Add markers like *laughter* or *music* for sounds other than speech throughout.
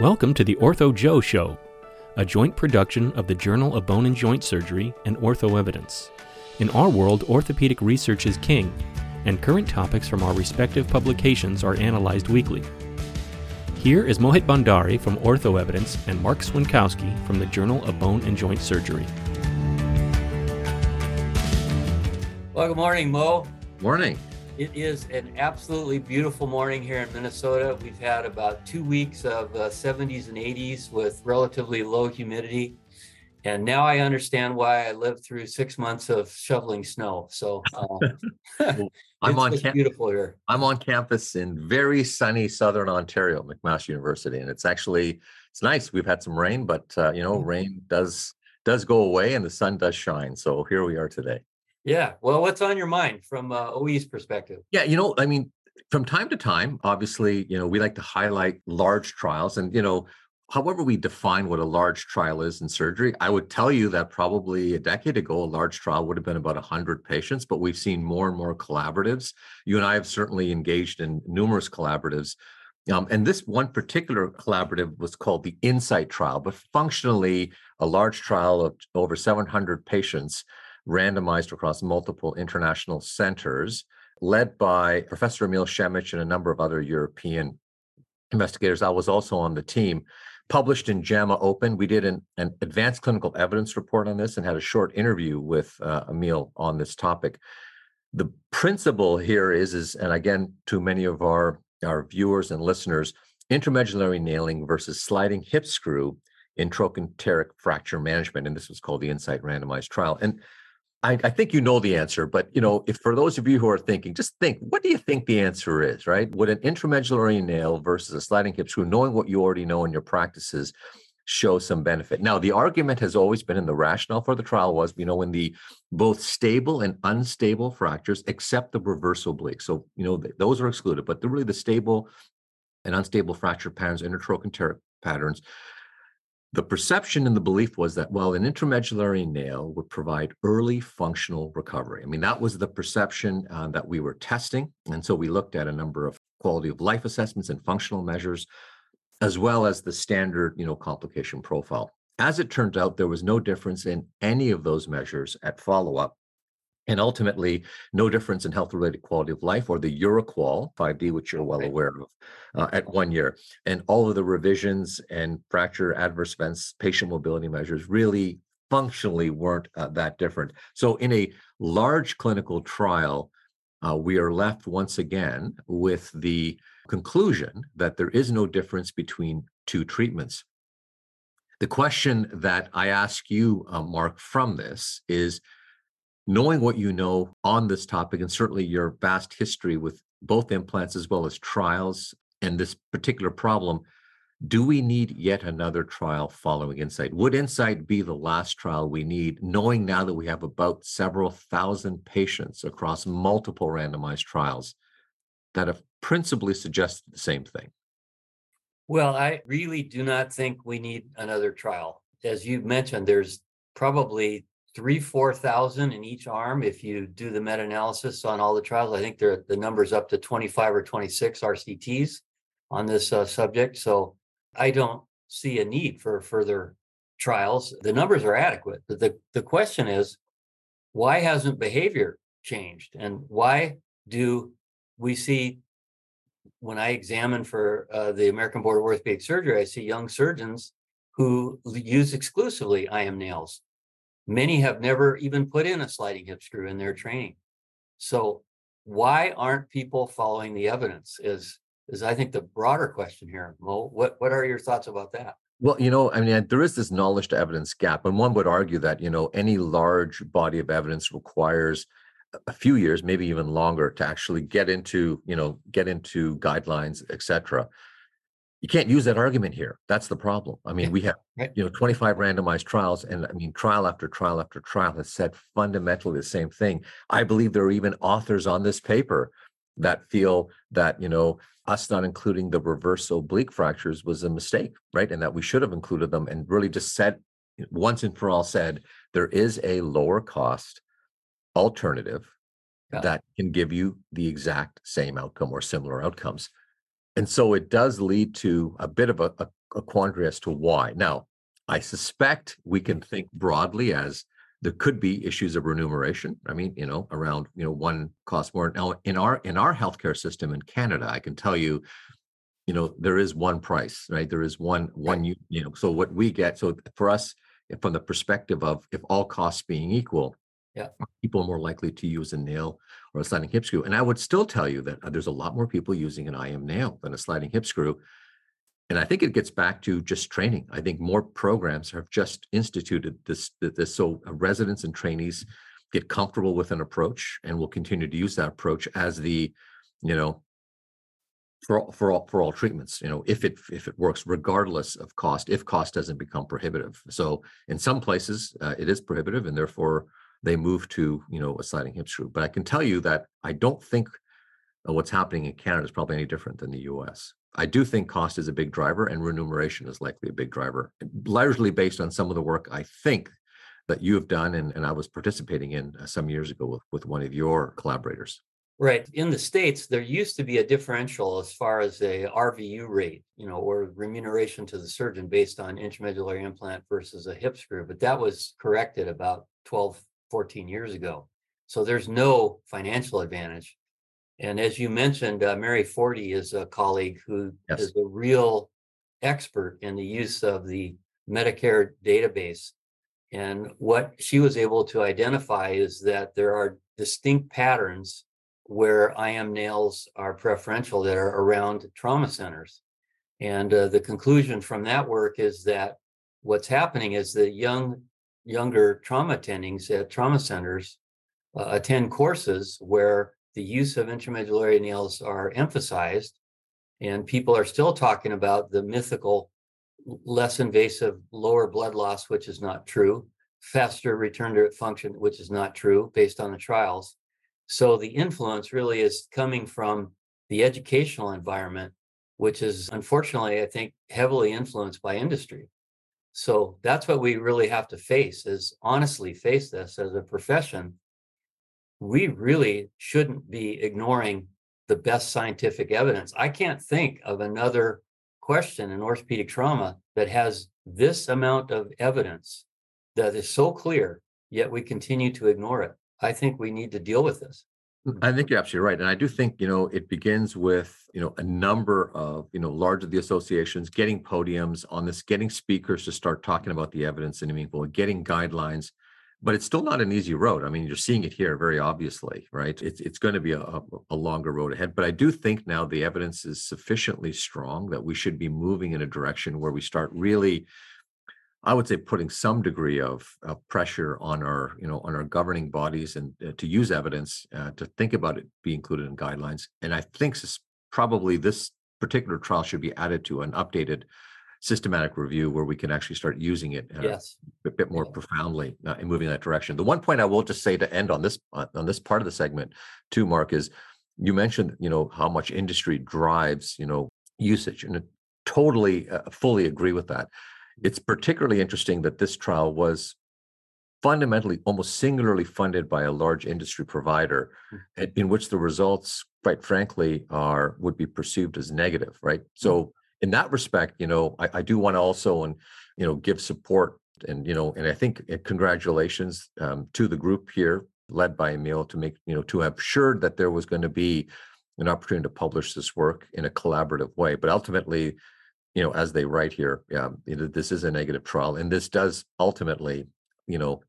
Welcome to the Ortho Joe Show, a joint production of the Journal of Bone and Joint Surgery and OrthoEvidence. In our world, orthopedic research is king, and current topics from our respective publications are analyzed weekly. Here is Mohit Bhandari from OrthoEvidence and Marc Swiontkowski from the Journal of Bone and Joint Surgery. Well, good morning, Mo. Morning. It is an absolutely beautiful morning here in Minnesota. We've had about two weeks of uh, 70s and 80s with relatively low humidity. And now I understand why I lived through six months of shoveling snow. So uh, *laughs* I'm on cam- beautiful here. I'm on campus in very sunny southern Ontario, McMaster University, and it's actually it's nice. We've had some rain, but uh, you know, mm-hmm. rain does does go away and the sun does shine. So here we are today. Yeah. Well, what's on your mind from uh, OE's perspective? Yeah, you know, I mean, from time to time, obviously, you know, we like to highlight large trials and, you know, however we define what a large trial is in surgery, I would tell you that probably a decade ago, a large trial would have been about 100 patients, but we've seen more and more collaboratives. You and I have certainly engaged in numerous collaboratives. Um, and this one particular collaborative was called the INSITE trial, but functionally a large trial of over 700 patients randomized across multiple international centers, led by Professor Emil Schemitsch and a number of other European investigators. I was also on the team. Published in JAMA Open, we did an, an advanced clinical evidence report on this and had a short interview with uh, Emil on this topic. The principle here is, is, and again, to many of our, our viewers and listeners, intramedullary nailing versus sliding hip screw in trochanteric fracture management. And this was called the INSITE randomized trial. And I, I, think you know the answer, but you know, if for those of you who are thinking, just think, what do you think the answer is, right? Would an intramedullary nail versus a sliding hip screw, knowing what you already know in your practices, show some benefit? Now, the argument has always been, and the rationale for the trial was, you know, when the both stable and unstable fractures, except the reverse oblique, so you know those are excluded, but the really the stable and unstable fracture patterns, intertrochanteric patterns, the perception and the belief was that, well, an intramedullary nail would provide early functional recovery. I mean, that was the perception uh, that we were testing. And so we looked at a number of quality of life assessments and functional measures, as well as the standard, you know, complication profile. As it turned out, there was no difference in any of those measures at follow-up and ultimately no difference in health related quality of life or the EuroQoL 5D, which you're well aware of, uh, at one year. And all of the revisions and fracture adverse events, patient mobility measures really functionally weren't uh, that different. So, in a large clinical trial, uh, we are left once again with the conclusion that there is no difference between two treatments. The question that I ask you, uh, Marc, from this is knowing what you know on this topic and certainly your vast history with both implants as well as trials and this particular problem, do we need yet another trial following INSITE? Would INSITE be the last trial we need, knowing now that we have about several thousand patients across multiple randomized trials that have principally suggested the same thing? Well, I really do not think we need another trial. As you mentioned, there's probably three, four thousand in each arm. If you do the meta-analysis on all the trials, I think the numbers up to 25 or 26 RCTs on this uh, subject. So I don't see a need for further trials. The numbers are adequate. But the, the question is, why hasn't behavior changed? And why do we see when I examine for uh, the American Board of Orthopedic Surgery, I see young surgeons who use exclusively IM nails Many have never even put in a sliding hip screw in their training. So why aren't people following the evidence is is I think the broader question here. Mo, what what are your thoughts about that? Well, you know, I mean, there is this knowledge to evidence gap, and one would argue that you know any large body of evidence requires a few years, maybe even longer, to actually get into, you know, get into guidelines, et cetera. You can't use that argument here. That's the problem. I mean, we have, you know, 25 randomized trials, and I mean, trial after trial after trial has said fundamentally the same thing. I believe there are even authors on this paper that feel that, you know, us not including the reverse oblique fractures was a mistake, right? And that we should have included them and really just said, once and for all said, there is a lower cost alternative Yeah. that can give you the exact same outcome or similar outcomes. And so it does lead to a bit of a, a, a quandary as to why. Now, I suspect we can think broadly as there could be issues of remuneration. I mean, you know, around, you know, one cost more. Now, in our in our healthcare system in Canada, I can tell you, you know, there is one price, right? There is one one you, you know, so what we get, so for us, from the perspective of if all costs being equal, Yeah. people are more likely to use a nail or a sliding hip screw. And I would still tell you that uh, there's a lot more people using an IM nail than a sliding hip screw. And I think it gets back to just training. I think more programs have just instituted this, th- this so uh, residents and trainees get comfortable with an approach and will continue to use that approach as the, you know, for all, for all for all treatments, you know, if it if it works, regardless of cost, if cost doesn't become prohibitive. So in some places uh, it is prohibitive, and therefore they move to you know a sliding hip screw. But I can tell you that I don't think uh, what's happening in Canada is probably any different than the U.S. I do think cost is a big driver, and remuneration is likely a big driver, largely based on some of the work I think that you have done, and, and I was participating in uh, some years ago with, with one of your collaborators. Right. In the States, there used to be a differential as far as a RVU rate, you know, or remuneration to the surgeon based on intramedullary implant versus a hip screw, but that was corrected about 12, 14 years ago. So there's no financial advantage. And as you mentioned, uh, Mary Forte is a colleague who Yes. is a real expert in the use of the Medicare database. And what she was able to identify is that there are distinct patterns where IM nails are preferential that are around trauma centers. And uh, the conclusion from that work is that what's happening is that young, younger trauma attendings at trauma centers uh, attend courses where the use of intramedullary nails are emphasized, and people are still talking about the mythical less invasive lower blood loss, which is not true, faster return to function, which is not true based on the trials. So the influence really is coming from the educational environment, which is unfortunately, I think, heavily influenced by industry. So that's what we really have to face is honestly face this as a profession. We really shouldn't be ignoring the best scientific evidence. I can't think of another question in orthopedic trauma that has this amount of evidence that is so clear, yet we continue to ignore it. I think we need to deal with this. Hmm. I think you're absolutely right. And I do think, you know, it begins with, you know, a number of, you know, large of the associations getting podiums on this, getting speakers to start talking about the evidence in a meaningful, getting guidelines. But it's still not an easy road. I mean, you're seeing it here very obviously, right? It's it's going to be a, a longer road ahead. But I do think now the evidence is sufficiently strong that we should be moving in a direction where we start really I would say putting some degree of, of pressure on our, you know, on our governing bodies and uh, to use evidence uh, to think about it be included in guidelines. And I think probably this particular trial should be added to an updated systematic review where we can actually start using it uh, Yes. a bit more Yeah. profoundly uh, in moving that direction. The one point I will just say to end on this uh, on this part of the segment, too, Marc, is you mentioned you know how much industry drives you know usage, and I totally uh, fully agree with that. It's particularly interesting that this trial was fundamentally almost singularly funded by a large industry provider in- in which the results quite frankly are would be perceived as negative right? So in that respect you know i, I do want to also and you know give support and you know and i think uh, congratulations um, to the group here led by emil to make you know to have assured that there was going to be an opportunity to publish this work in a collaborative way. But ultimately you know as they write here yeah this is a negative trial and this does ultimately you know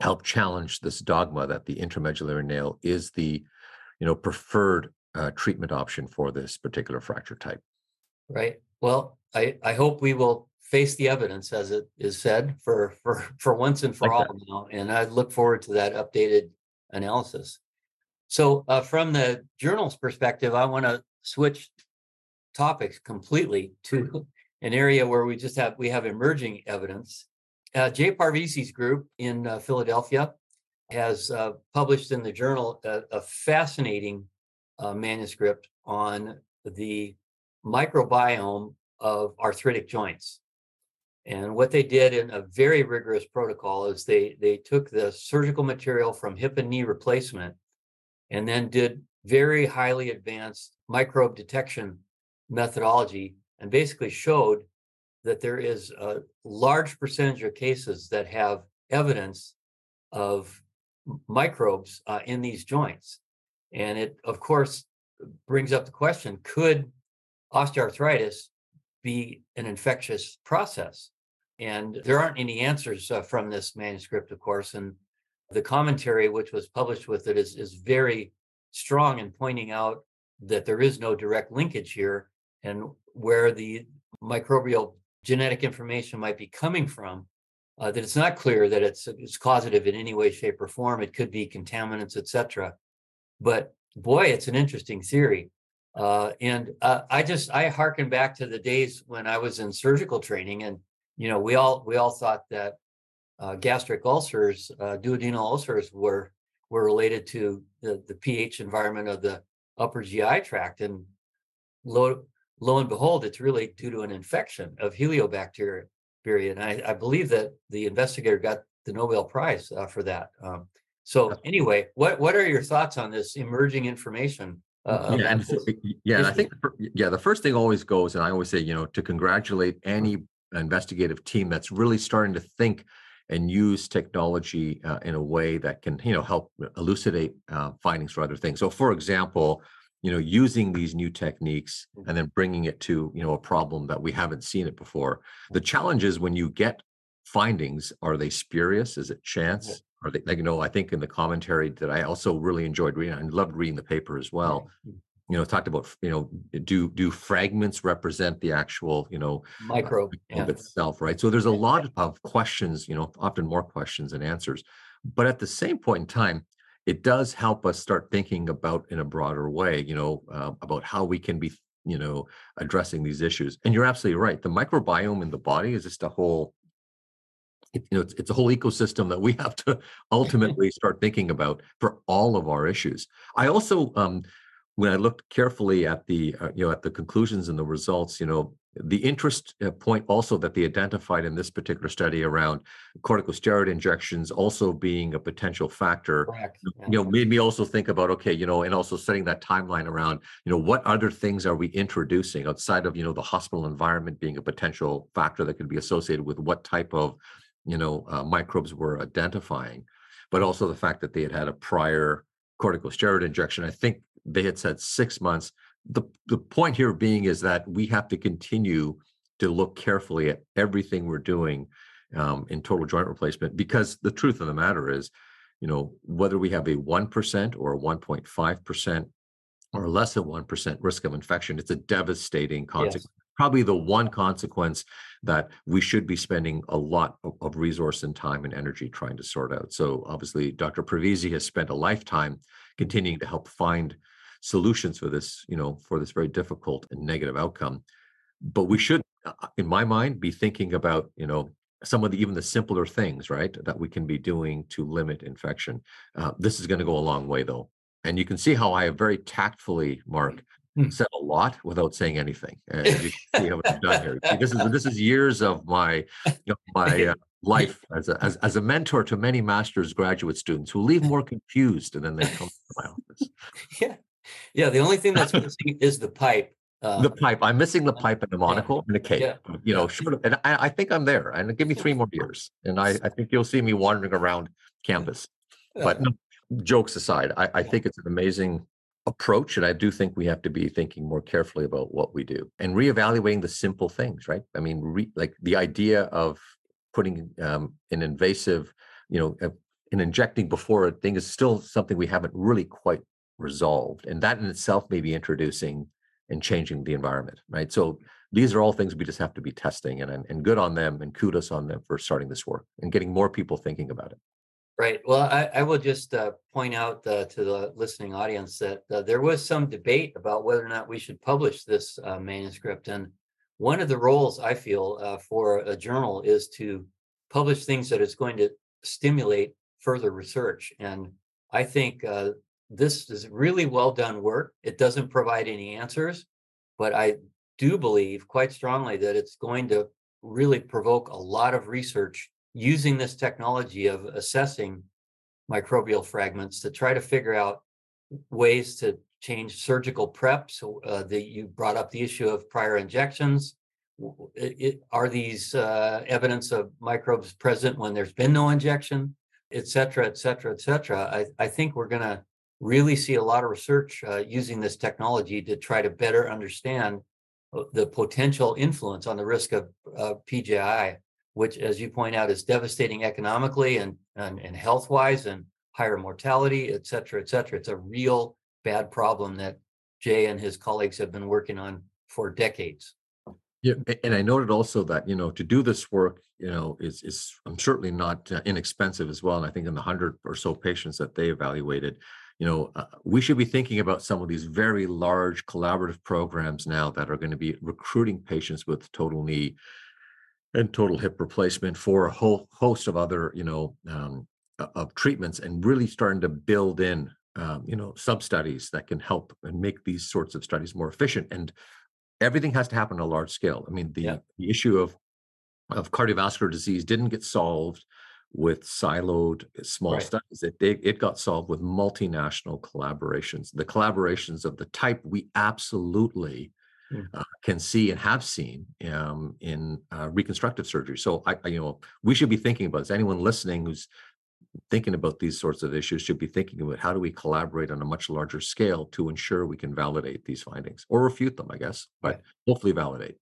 help challenge this dogma that the intramedullary nail is the you know preferred uh, treatment option for this particular fracture type Right. Well, I, I hope we will face the evidence as it is said for, for, for once and for Like all now. And I look forward to that updated analysis. So, uh, from the journal's perspective, I want to switch topics completely to *laughs* an area where we just have we have emerging evidence. Uh, Jay Parvizi's group in uh, Philadelphia has uh, published in the journal a, a fascinating uh, manuscript on the microbiome of arthritic joints. And what they did in a very rigorous protocol is they they took the surgical material from hip and knee replacement and then did very highly advanced microbe detection methodology and basically showed that there is a large percentage of cases that have evidence of microbes uh, in these joints. And it, of course, brings up the question could osteoarthritis be an infectious process? And there aren't any answers uh, from this manuscript, of course. And the commentary, which was published with it, is, is very strong in pointing out that there is no direct linkage here and where the microbial genetic information might be coming from, uh, that it's not clear that it's, it's causative in any way, shape, or form. It could be contaminants, etc. But boy, it's an interesting theory. Uh, and uh, I just I harken back to the days when I was in surgical training, and you know we all we all thought that uh, gastric ulcers, uh, duodenal ulcers, were were related to the, the pH environment of the upper GI tract, and lo lo and behold, it's really due to an infection of Heliobacteria. And I, I believe that the investigator got the Nobel Prize uh, for that. Um, so anyway, what what are your thoughts on this emerging information? Uh, yeah, and, yeah, and I think yeah, the first thing always goes, and I always say, you know, to congratulate any investigative team that's really starting to think and use technology uh, in a way that can, you know, help elucidate uh, findings for other things. So, for example, you know, using these new techniques and mm-hmm. then bringing it to, you know, a problem that we haven't seen it before. The challenge is when you get findings, are they spurious? Is it chance? Are they, like, you know, I think in the commentary that I also really enjoyed reading, I loved reading the paper as well. Mm-hmm. You know, talked about, you know, do do fragments represent the actual, you know, microbe uh, yeah. itself, right? So there's a lot of questions, you know, often more questions than answers. But at the same point in time, it does help us start thinking about in a broader way, you know, uh, about how we can be, you know, addressing these issues. And you're absolutely right. The microbiome in the body is just a whole it, you know, it's, it's a whole ecosystem that we *laughs* have to *laughs* ultimately start thinking about for all of our issues. I also, um, when I looked carefully at the, uh, you know, at the conclusions and the results, you know, the interest uh, point also that they identified in this particular study around corticosteroid injections also being a potential factor Correct. you know made me also think about okay you know and also setting that timeline around you know what other things are we introducing outside of you know the hospital environment being a potential factor that could be associated with what type of you know uh, microbes were identifying but also the fact that they had had a prior corticosteroid injection i think they had said six months the, the point here being is that we have to continue to look carefully at everything we're doing um, in total joint replacement because the truth of the matter is you know whether we have a 1% or a 1.5% or less than 1% risk of infection it's a devastating consequence yes probably the one consequence that we should be spending a lot of, of resource and time and energy trying to sort out. So obviously, Dr. Parvizi has spent a lifetime continuing to help find solutions for this, you know, for this very difficult and negative outcome. But we should, uh, in my mind, be thinking about, you know, some of the even the simpler things, right, that we can be doing to limit infection. Uh, this is going to go a long way, though. And you can see how I have very tactfully, Marc, Hmm. said a lot without saying anything. And you can see I've done here. This is this is *laughs* years of my you know, my uh, life as a as, as a mentor to many master's graduate students who leave more confused and then they come to my office. *laughs* Yeah, yeah. The only thing that's *laughs* missing is the pipe. Um, the pipe. I'm missing the pipe and the monocle yeah. and the cape. Yeah. You know, short of, and I, I, think I'm there. And give me three more years, and I, I think you'll see me wandering around campus. But no, jokes aside, I, I think it's an amazing approach and i do think we have to be thinking more carefully about what we do and reevaluating the simple things right i mean re, like the idea of putting um, an invasive you know uh, in injecting before a thing is still something we haven't really quite resolved and that in itself may be introducing and changing the environment right so these are all things we just have to be testing and, and good on them and kudos on them for starting this work and getting more people thinking about it Right. Well, I, I will just uh, point out uh, to the listening audience that uh, there was some debate about whether or not we should publish this uh, manuscript. And one of the roles I feel uh, for a journal is to publish things that is going to stimulate further research. And I think uh, this is really well done work. It doesn't provide any answers, but I do believe quite strongly that it's going to really provoke a lot of research using this technology of assessing microbial fragments to try to figure out ways to change surgical prep. So uh, the, you brought up the issue of prior injections. It, it, are these uh, evidence of microbes present when there's been no injection, et cetera, et cetera, et cetera? I, I think we're going to really see a lot of research uh, using this technology to try to better understand uh, the potential influence on the risk of uh, PJI which, as you point out, is devastating economically and, and, and health wise and higher mortality, et cetera, et cetera. It's a real bad problem that Jay and his colleagues have been working on for decades. Yeah, and I noted also that you know to do this work, you know, is is I'm certainly not uh, inexpensive as well. And I think in the hundred or so patients that they evaluated, you know, uh, we should be thinking about some of these very large collaborative programs now that are going to be recruiting patients with total knee and total hip replacement for a whole host of other, you know, um, of treatments, and really starting to build in, um, you know, sub studies that can help and make these sorts of studies more efficient. And everything has to happen on a large scale. I mean, the yeah. the issue of of cardiovascular disease didn't get solved with siloed uh, small right. studies. It, it, it got solved with multinational collaborations. The collaborations of the type we absolutely Mm. uh, can see and have seen um, in uh, reconstructive surgery. So I, I, you know, we should be thinking about this. Anyone listening who's thinking about these sorts of issues should be thinking about how do we collaborate on a much larger scale to ensure we can validate these findings or refute them, I guess, but right. hopefully validate.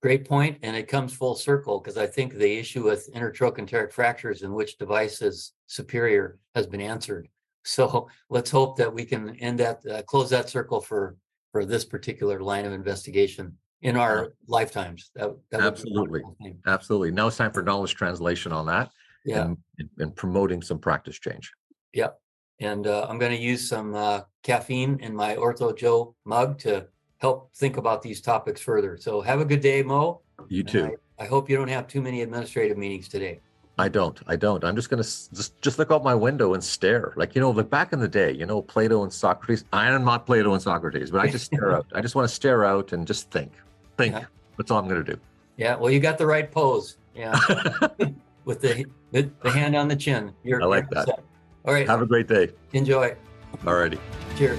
Great point, and it comes full circle because I think the issue with intertrochanteric fractures and which device is superior has been answered. *laughs* So let's hope that we can end that, uh, close that circle for for this particular line of investigation in our lifetimes. That, that absolutely, absolutely. Now it's time for knowledge translation on that. Yeah, and, and promoting some practice change. Yep. And uh, I'm going to use some uh, caffeine in my Ortho Joe mug to help think about these topics further. So have a good day, Mo. You too. I, I hope you don't have too many administrative meetings today. I don't. I don't. I'm just gonna just just look out my window and stare. Like you know, like back in the day, you know, Plato and Socrates. I am not Plato and Socrates, but I just stare out. I just want to stare out and just think. Think. Yeah. That's all I'm gonna do. Yeah. Well, you got the right pose. Yeah. *laughs* With the, the, the hand on the chin. You're. I like that. Set. All right. Have a great day. Enjoy. Alrighty. Cheers.